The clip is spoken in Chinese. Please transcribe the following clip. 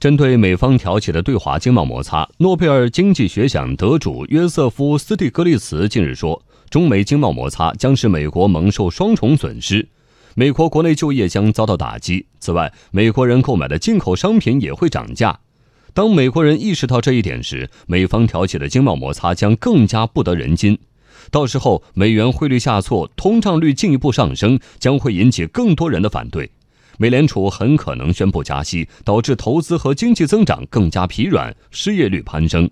针对美方挑起的对华经贸摩擦，诺贝尔经济学奖得主约瑟夫·斯蒂格利茨近日说，中美经贸摩擦将使美国蒙受双重损失，美国国内就业将遭到打击。此外，美国人购买的进口商品也会涨价。当美国人意识到这一点时，美方挑起的经贸摩擦将更加不得人心。到时候，美元汇率下挫，通胀率进一步上升，将会引起更多人的反对。美联储很可能宣布加息，导致投资和经济增长更加疲软，失业率攀升。